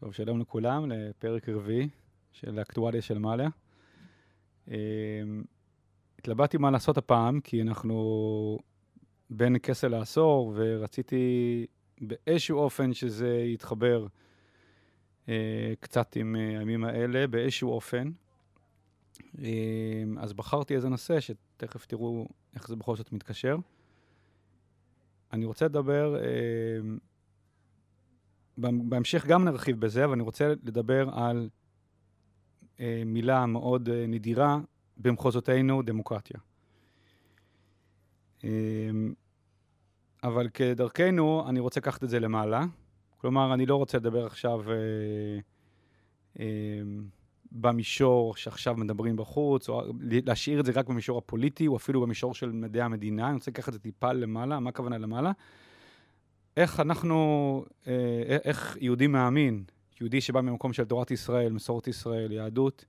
טוב, שלום לכולם, לפרק רביעי של אקטואליה של מעלה. אמ, התלבטתי מה לעשות הפעם, כי אנחנו בין כסה לעשור, ורציתי באיזשהו אופן שזה יתחבר אה, קצת עם אה, הימים האלה, באיזשהו אופן. אמ, אז בחרתי איזה נושא, שתכף תראו איך זה בכל זאת מתקשר. אני רוצה לדבר... בהמשך גם נרחיב בזה, אבל אני רוצה לדבר על אה, מילה מאוד אה, נדירה במחוזותינו, דמוקרטיה. אה, אבל כדרכנו, אני רוצה לקחת את זה למעלה. כלומר, אני לא רוצה לדבר עכשיו אה, אה, במישור שעכשיו מדברים בחוץ, או להשאיר את זה רק במישור הפוליטי, או אפילו במישור של מדעי המדינה. אני רוצה לקחת את זה טיפה למעלה. מה הכוונה למעלה? איך אנחנו, אה, איך יהודי מאמין, יהודי שבא ממקום של תורת ישראל, מסורת ישראל, יהדות,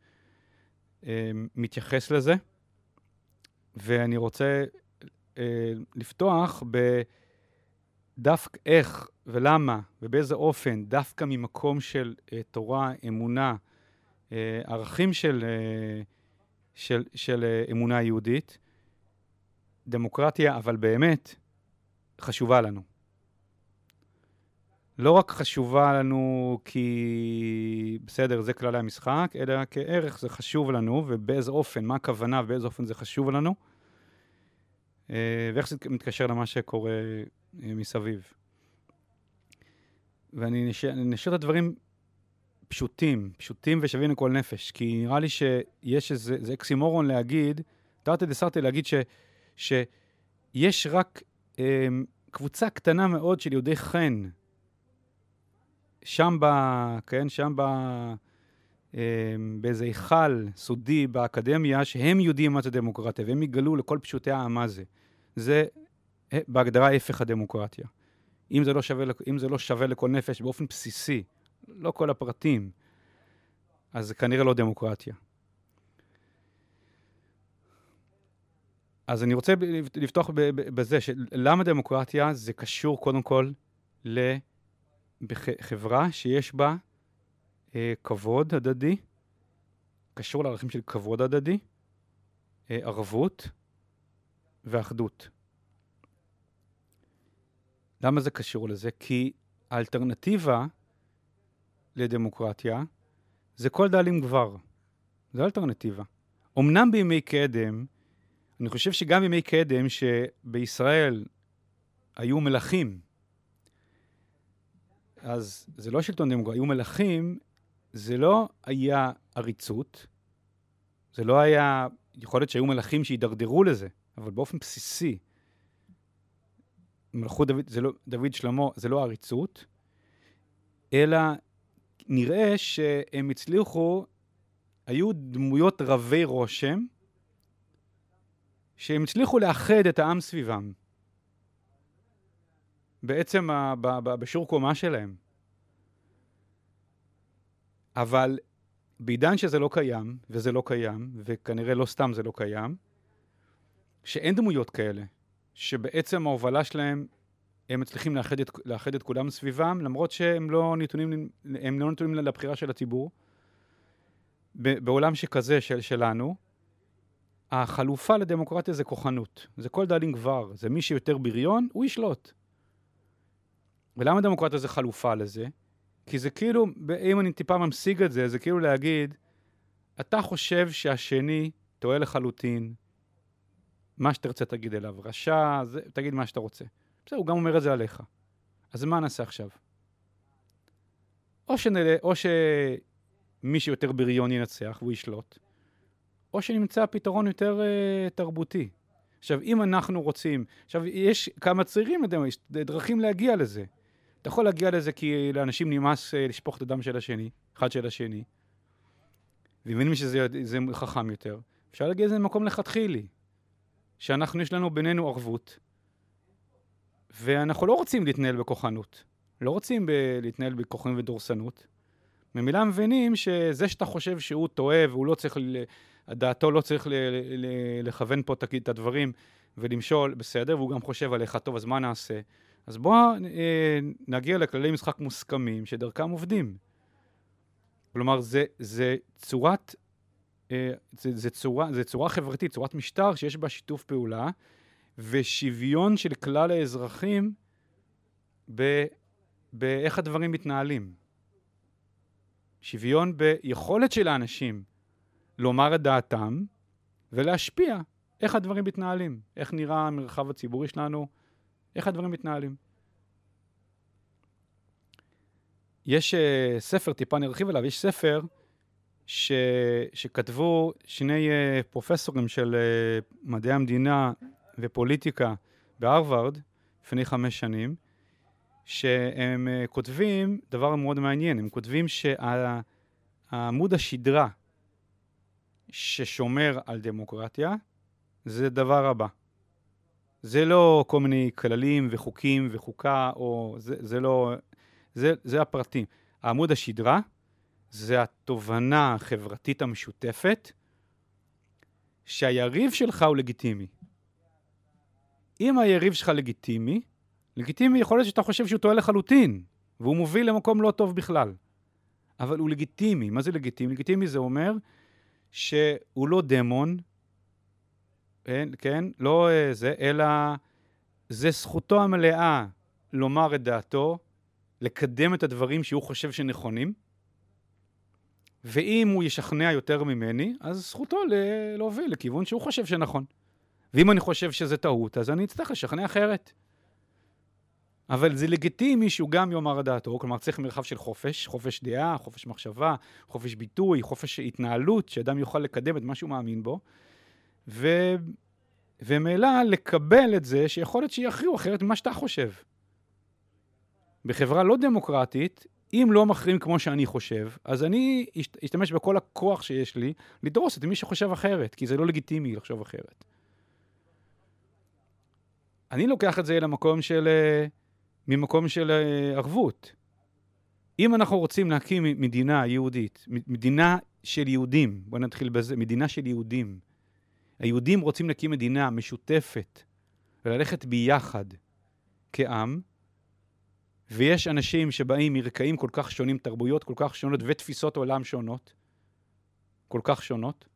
אה, מתייחס לזה. ואני רוצה אה, לפתוח בדווקא איך ולמה ובאיזה אופן, דווקא ממקום של תורה, אמונה, ערכים של, של, של אמונה יהודית, דמוקרטיה, אבל באמת, חשובה לנו. לא רק חשובה לנו כי בסדר, זה כללי המשחק, אלא כערך זה חשוב לנו, ובאיזה אופן, מה הכוונה ובאיזה אופן זה חשוב לנו, אה, ואיך זה מתקשר למה שקורה אה, מסביב. ואני נשאיר את הדברים פשוטים, פשוטים ושווים לכל נפש, כי נראה לי שיש איזה, זה אקסימורון להגיד, תרתי דסרתי להגיד ש, שיש רק אה, קבוצה קטנה מאוד של יהודי חן, שם ב... כן, שם ב... אה, באיזה היכל סודי באקדמיה, שהם יודעים מה זה דמוקרטיה, והם יגלו לכל פשוטי העם מה זה. זה אה, בהגדרה הפך הדמוקרטיה. אם זה, לא שווה, אם זה לא שווה לכל נפש באופן בסיסי, לא כל הפרטים, אז זה כנראה לא דמוקרטיה. אז אני רוצה לפתוח בזה, שלמה דמוקרטיה זה קשור קודם כל ל... בחברה שיש בה אה, כבוד הדדי, קשור לערכים של כבוד הדדי, אה, ערבות ואחדות. למה זה קשור לזה? כי האלטרנטיבה לדמוקרטיה זה כל דאלים גבר. זו אלטרנטיבה. אמנם בימי קדם, אני חושב שגם בימי קדם שבישראל היו מלכים, אז זה לא שלטון דמוקרטי, היו מלכים, זה לא היה עריצות, זה לא היה, יכול להיות שהיו מלכים שהידרדרו לזה, אבל באופן בסיסי, מלכות דוד, זה לא, דוד שלמה, זה לא עריצות, אלא נראה שהם הצליחו, היו דמויות רבי רושם, שהם הצליחו לאחד את העם סביבם. בעצם בשיעור קומה שלהם. אבל בעידן שזה לא קיים, וזה לא קיים, וכנראה לא סתם זה לא קיים, שאין דמויות כאלה, שבעצם ההובלה שלהם, הם מצליחים לאחד את, לאחד את כולם סביבם, למרות שהם לא נתונים, הם לא נתונים לבחירה של הציבור. בעולם שכזה של, שלנו, החלופה לדמוקרטיה זה כוחנות. זה כל דאלים גבר. זה מי שיותר בריון, הוא ישלוט. ולמה דמוקרטיה זה חלופה לזה? כי זה כאילו, אם אני טיפה ממשיג את זה, זה כאילו להגיד, אתה חושב שהשני טועה לחלוטין, מה שתרצה תגיד אליו, רשע, זה, תגיד מה שאתה רוצה. בסדר, הוא גם אומר את זה עליך. אז מה נעשה עכשיו? או, שנל... או שמי שיותר בריון ינצח והוא ישלוט, או שנמצא פתרון יותר uh, תרבותי. עכשיו, אם אנחנו רוצים, עכשיו, יש כמה צעירים, יש דרכים להגיע לזה. אתה יכול להגיע לזה כי לאנשים נמאס אה, לשפוך את הדם של השני, אחד של השני, ומבינים שזה חכם יותר. אפשר להגיע לזה ממקום לכתחילי, שאנחנו, יש לנו בינינו ערבות, ואנחנו לא רוצים להתנהל בכוחנות, לא רוצים ב- להתנהל בכוחנות ודורסנות. ממילא מבינים שזה שאתה חושב שהוא טועה והוא לא צריך, דעתו לא צריך ל- ל- לכוון פה את הדברים ולמשול, בסדר, והוא גם חושב עליך, טוב, אז מה נעשה? אז בואו אה, נגיע לכללי משחק מוסכמים שדרכם עובדים. כלומר, זה, זה צורת, אה, זה, זה, צורה, זה צורה חברתית, צורת משטר שיש בה שיתוף פעולה ושוויון של כלל האזרחים ב, באיך הדברים מתנהלים. שוויון ביכולת של האנשים לומר את דעתם ולהשפיע איך הדברים מתנהלים, איך נראה המרחב הציבורי שלנו, איך הדברים מתנהלים. יש uh, ספר, טיפה נרחיב עליו, יש ספר ש, שכתבו שני uh, פרופסורים של uh, מדעי המדינה ופוליטיקה בהרווארד לפני חמש שנים, שהם uh, כותבים דבר מאוד מעניין, הם כותבים שעמוד השדרה ששומר על דמוקרטיה זה דבר הבא. זה לא כל מיני כללים וחוקים וחוקה, או זה, זה לא... זה, זה הפרטים. העמוד השדרה זה התובנה החברתית המשותפת שהיריב שלך הוא לגיטימי. אם היריב שלך לגיטימי, לגיטימי יכול להיות שאתה חושב שהוא טועה לחלוטין, והוא מוביל למקום לא טוב בכלל. אבל הוא לגיטימי. מה זה לגיטימי? לגיטימי זה אומר שהוא לא דמון, כן, כן לא אה, זה, אלא זה זכותו המלאה לומר את דעתו, לקדם את הדברים שהוא חושב שנכונים, ואם הוא ישכנע יותר ממני, אז זכותו להוביל לכיוון שהוא חושב שנכון. ואם אני חושב שזה טעות, אז אני אצטרך לשכנע אחרת. אבל זה לגיטימי שהוא גם יאמר את דעתו, כלומר צריך מרחב של חופש, חופש דעה, חופש מחשבה, חופש ביטוי, חופש התנהלות, שאדם יוכל לקדם את מה שהוא מאמין בו, ו... ומילא לקבל את זה שיכול להיות שיכריעו אחרת ממה שאתה חושב. בחברה לא דמוקרטית, אם לא מכריעים כמו שאני חושב, אז אני אשתמש בכל הכוח שיש לי לדרוס את מי שחושב אחרת, כי זה לא לגיטימי לחשוב אחרת. אני לוקח את זה למקום של, אה, ממקום של אה, ערבות. אם אנחנו רוצים להקים מדינה יהודית, מדינה של יהודים, בואו נתחיל בזה, מדינה של יהודים. היהודים רוצים להקים מדינה משותפת וללכת ביחד כעם, ויש אנשים שבאים מרקעים כל כך שונים, תרבויות כל כך שונות ותפיסות עולם שונות, כל כך שונות.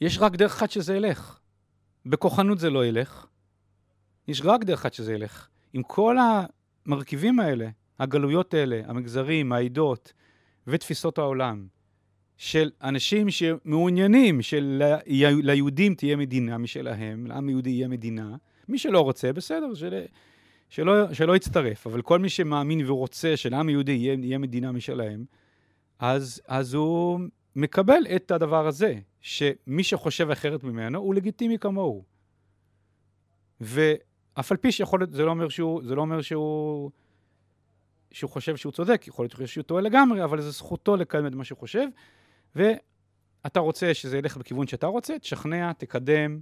יש רק דרך אחת שזה ילך. בכוחנות זה לא ילך. יש רק דרך אחת שזה ילך. עם כל המרכיבים האלה, הגלויות האלה, המגזרים, העדות ותפיסות העולם, של אנשים שמעוניינים שליהודים תהיה מדינה משלהם, לעם היהודי יהיה מדינה, מי שלא רוצה, בסדר, של... שלא, שלא יצטרף, אבל כל מי שמאמין ורוצה שלעם היהודי יהיה, יהיה מדינה משלהם, אז, אז הוא מקבל את הדבר הזה, שמי שחושב אחרת ממנו הוא לגיטימי כמוהו. ואף על פי שיכול להיות, זה לא אומר שהוא, זה לא אומר שהוא, שהוא חושב שהוא צודק, יכול להיות שהוא טועה לגמרי, אבל זו זכותו לקיים את מה שהוא חושב, ואתה רוצה שזה ילך בכיוון שאתה רוצה, תשכנע, תקדם,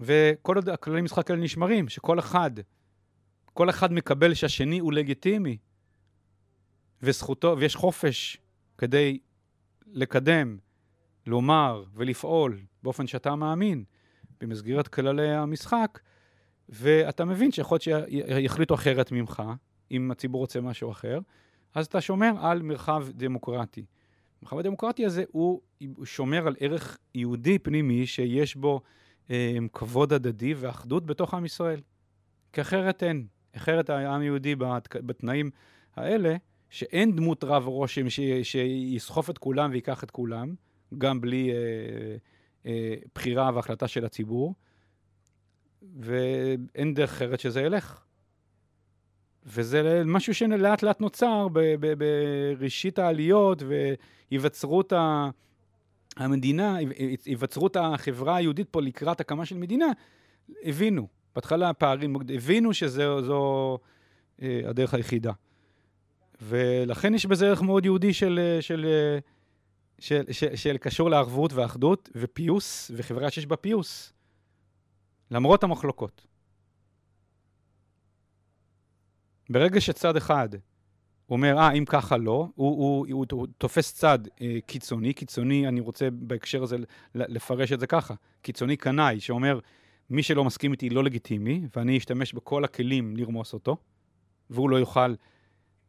וכל עוד הכללי משחק האלה נשמרים, שכל אחד כל אחד מקבל שהשני הוא לגיטימי, וזכותו, ויש חופש כדי לקדם, לומר ולפעול באופן שאתה מאמין, במסגרת כללי המשחק, ואתה מבין שיכול להיות שיחליטו אחרת ממך, אם הציבור רוצה משהו אחר, אז אתה שומר על מרחב דמוקרטי. המרחב הדמוקרטי הזה הוא, הוא שומר על ערך יהודי פנימי שיש בו אה, כבוד הדדי ואחדות בתוך עם ישראל. כי אחרת אין. אחרת העם היהודי בתנאים האלה, שאין דמות רב רושם שיסחוף את כולם ויקח את כולם, גם בלי אה, אה, בחירה והחלטה של הציבור, ואין דרך אחרת שזה ילך. וזה משהו שלאט לאט נוצר בראשית העליות והיווצרות המדינה, היווצרות החברה היהודית פה לקראת הקמה של מדינה, הבינו. בהתחלה הפערים, הבינו שזו אה, הדרך היחידה. ולכן יש בזה ערך מאוד יהודי של, של, של, של, של קשור לערבות ואחדות ופיוס, וחברה שיש בה פיוס, למרות המחלוקות. ברגע שצד אחד אומר, אה, אם ככה לא, הוא, הוא, הוא, הוא תופס צד אה, קיצוני, קיצוני, אני רוצה בהקשר הזה לפרש את זה ככה, קיצוני קנאי, שאומר, מי שלא מסכים איתי לא לגיטימי, ואני אשתמש בכל הכלים לרמוס אותו, והוא לא יוכל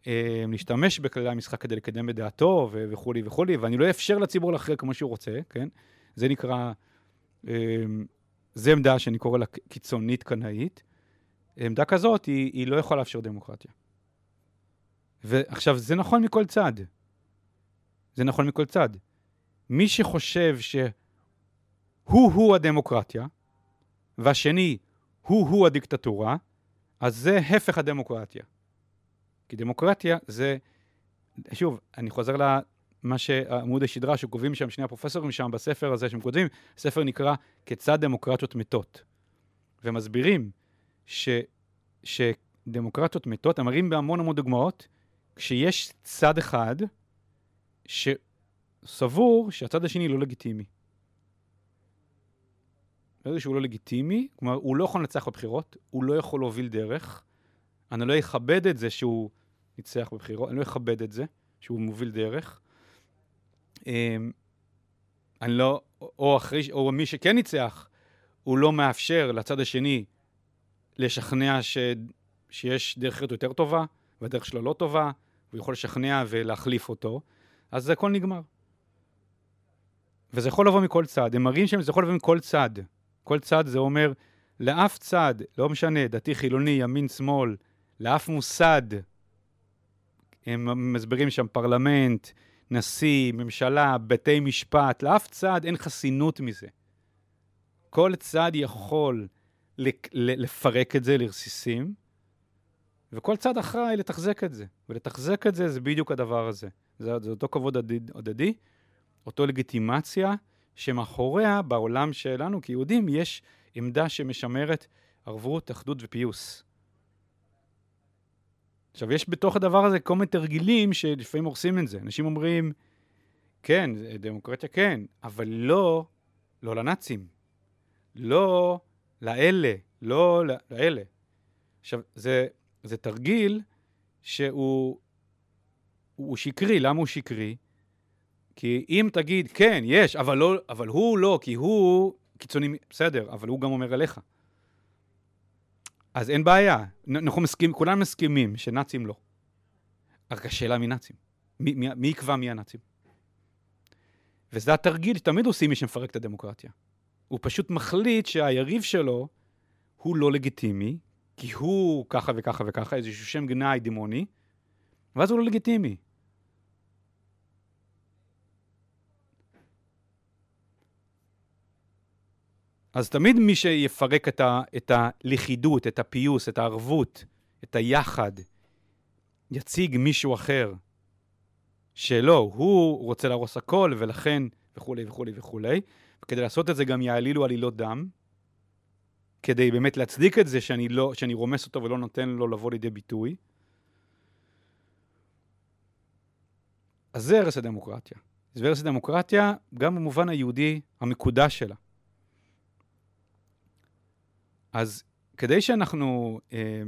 אה, להשתמש בכללי המשחק כדי לקדם את דעתו ו- וכולי וכולי, ואני לא אאפשר לציבור להכריע כמו שהוא רוצה, כן? זה נקרא, אה, זו עמדה שאני קורא לה קיצונית קנאית. עמדה כזאת, היא, היא לא יכולה לאפשר דמוקרטיה. ועכשיו, זה נכון מכל צד. זה נכון מכל צד. מי שחושב שהוא-הוא הדמוקרטיה, והשני הוא-הוא הדיקטטורה, אז זה הפך הדמוקרטיה. כי דמוקרטיה זה, שוב, אני חוזר למה שעמוד השדרה שקובעים שם שני הפרופסורים שם בספר הזה שהם כותבים, הספר נקרא כיצד דמוקרטיות מתות. ומסבירים ש, שדמוקרטיות מתות, הם מראים בהמון המון דוגמאות, כשיש צד אחד שסבור שהצד השני לא לגיטימי. ברגע שהוא לא לגיטימי, כלומר, הוא לא יכול לנצח בבחירות, הוא לא יכול להוביל דרך, אני לא אכבד את זה שהוא ניצח בבחירות, אני לא אכבד את זה שהוא מוביל דרך. אמ, אני לא, או, אחרי, או מי שכן ניצח, הוא לא מאפשר לצד השני לשכנע ש, שיש דרך יותר טובה, והדרך שלו לא טובה, הוא יכול לשכנע ולהחליף אותו, אז הכל נגמר. וזה יכול לבוא מכל צד. הם מראים שזה יכול לבוא מכל צד. כל צד זה אומר, לאף צד, לא משנה, דתי, חילוני, ימין, שמאל, לאף מוסד, הם מסבירים שם פרלמנט, נשיא, ממשלה, בתי משפט, לאף צד אין חסינות מזה. כל צד יכול לפרק את זה לרסיסים, וכל צד אחראי לתחזק את זה. ולתחזק את זה זה בדיוק הדבר הזה. זה, זה אותו כבוד הדדי, אותו לגיטימציה, שמאחוריה, בעולם שלנו כיהודים, יש עמדה שמשמרת ערבות, אחדות ופיוס. עכשיו, יש בתוך הדבר הזה כל מיני תרגילים שלפעמים הורסים את זה. אנשים אומרים, כן, דמוקרטיה כן, אבל לא, לא לנאצים. לא לאלה, לא לאלה. עכשיו, זה, זה תרגיל שהוא הוא שקרי. למה הוא שקרי? כי אם תגיד, כן, יש, אבל, לא, אבל הוא לא, כי הוא קיצוני, בסדר, אבל הוא גם אומר עליך. אז אין בעיה, אנחנו מסכימים, כולם מסכימים שנאצים לא. רק השאלה מי נאצים. מי, מי, מי יקבע מי הנאצים? וזה התרגיל שתמיד עושים מי שמפרק את הדמוקרטיה. הוא פשוט מחליט שהיריב שלו הוא לא לגיטימי, כי הוא ככה וככה וככה, איזשהו שם גנאי דמוני, ואז הוא לא לגיטימי. אז תמיד מי שיפרק את, ה, את הלכידות, את הפיוס, את הערבות, את היחד, יציג מישהו אחר, שלא, הוא רוצה להרוס הכל, ולכן, וכולי וכולי וכולי, וכדי לעשות את זה גם יעלילו עלילות דם, כדי באמת להצדיק את זה שאני, לא, שאני רומס אותו ולא נותן לו לבוא לידי ביטוי. אז זה הרס הדמוקרטיה. זה הרס הדמוקרטיה גם במובן היהודי המקודש שלה. אז כדי שאנחנו אה,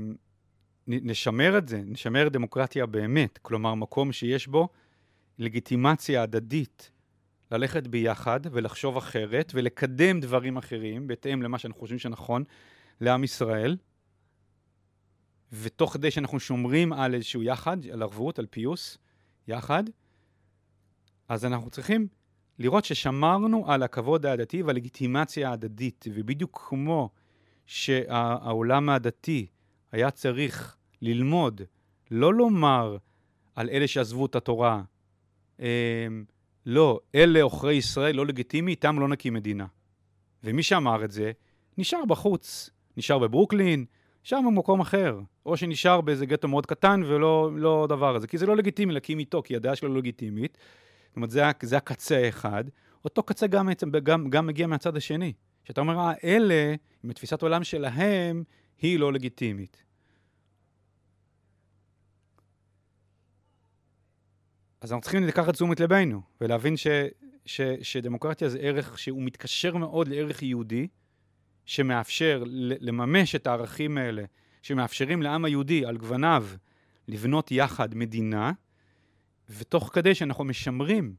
נשמר את זה, נשמר דמוקרטיה באמת, כלומר מקום שיש בו לגיטימציה הדדית ללכת ביחד ולחשוב אחרת ולקדם דברים אחרים בהתאם למה שאנחנו חושבים שנכון לעם ישראל, ותוך כדי שאנחנו שומרים על איזשהו יחד, על ערבות, על פיוס, יחד, אז אנחנו צריכים לראות ששמרנו על הכבוד ההדדי והלגיטימציה ההדדית, ובדיוק כמו שהעולם הדתי היה צריך ללמוד, לא לומר על אלה שעזבו את התורה, אמ, לא, אלה עוכרי ישראל לא לגיטימי, איתם לא נקים מדינה. ומי שאמר את זה, נשאר בחוץ, נשאר בברוקלין, נשאר במקום אחר, או שנשאר באיזה גטו מאוד קטן ולא לא דבר הזה, כי זה לא לגיטימי להקים איתו, כי הדעה שלו לא לגיטימית. זאת אומרת, זה, זה הקצה האחד. אותו קצה גם, גם, גם מגיע מהצד השני. שאתה אומר, אה, אלה, עם התפיסת עולם שלהם, היא לא לגיטימית. אז אנחנו צריכים לקחת תשומת לבנו, ולהבין ש, ש, שדמוקרטיה זה ערך שהוא מתקשר מאוד לערך יהודי, שמאפשר לממש את הערכים האלה, שמאפשרים לעם היהודי על גווניו לבנות יחד מדינה, ותוך כדי שאנחנו משמרים,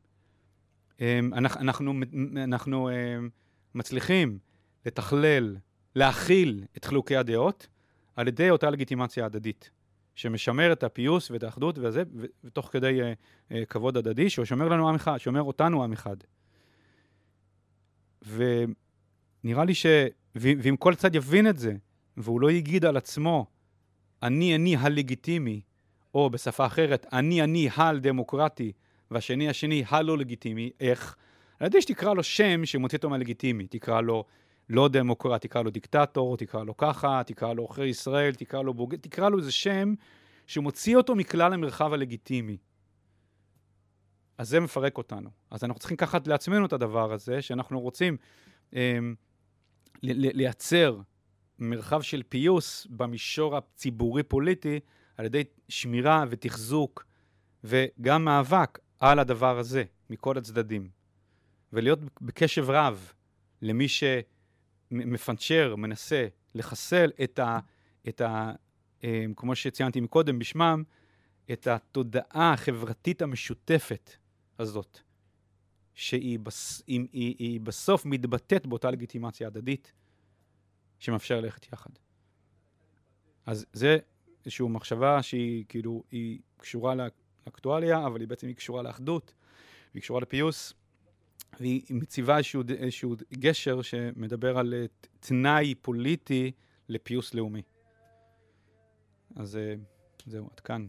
אמ, אנחנו, אנחנו, אנחנו אמ, מצליחים לתכלל, להכיל את חילוקי הדעות על ידי אותה לגיטימציה הדדית שמשמר את הפיוס ואת האחדות וזה, ותוך כדי uh, uh, כבוד הדדי, שהוא שומר לנו עם אחד, שומר אותנו עם אחד. ונראה לי ש... ואם כל צד יבין את זה, והוא לא יגיד על עצמו, אני אני הלגיטימי, או בשפה אחרת, אני אני הלדמוקרטי, והשני השני הלא לגיטימי, איך? על ידי שתקרא לו שם שמוציא אותו מהלגיטימי, תקרא לו לא דמוקרט, תקרא לו דיקטטור, תקרא לו ככה, תקרא לו עוכר ישראל, תקרא לו בוגד, תקרא לו איזה שם שמוציא אותו מכלל המרחב הלגיטימי. אז זה מפרק אותנו. אז אנחנו צריכים לקחת לעצמנו את הדבר הזה, שאנחנו רוצים אה, לייצר מרחב של פיוס במישור הציבורי-פוליטי, על ידי שמירה ותחזוק וגם מאבק על הדבר הזה, מכל הצדדים. ולהיות בקשב רב למי שמפנצ'ר, מנסה לחסל את ה... את ה אה, כמו שציינתי מקודם בשמם, את התודעה החברתית המשותפת הזאת, שהיא בס, היא, היא, היא בסוף מתבטאת באותה לגיטימציה הדדית שמאפשר ללכת יחד. אז זה איזושהי מחשבה שהיא כאילו, היא קשורה לאקטואליה, אבל היא בעצם היא קשורה לאחדות, והיא קשורה לפיוס, והיא מציבה איזשהו, איזשהו גשר שמדבר על אה, תנאי פוליטי לפיוס לאומי. אז אה, זהו, עד כאן.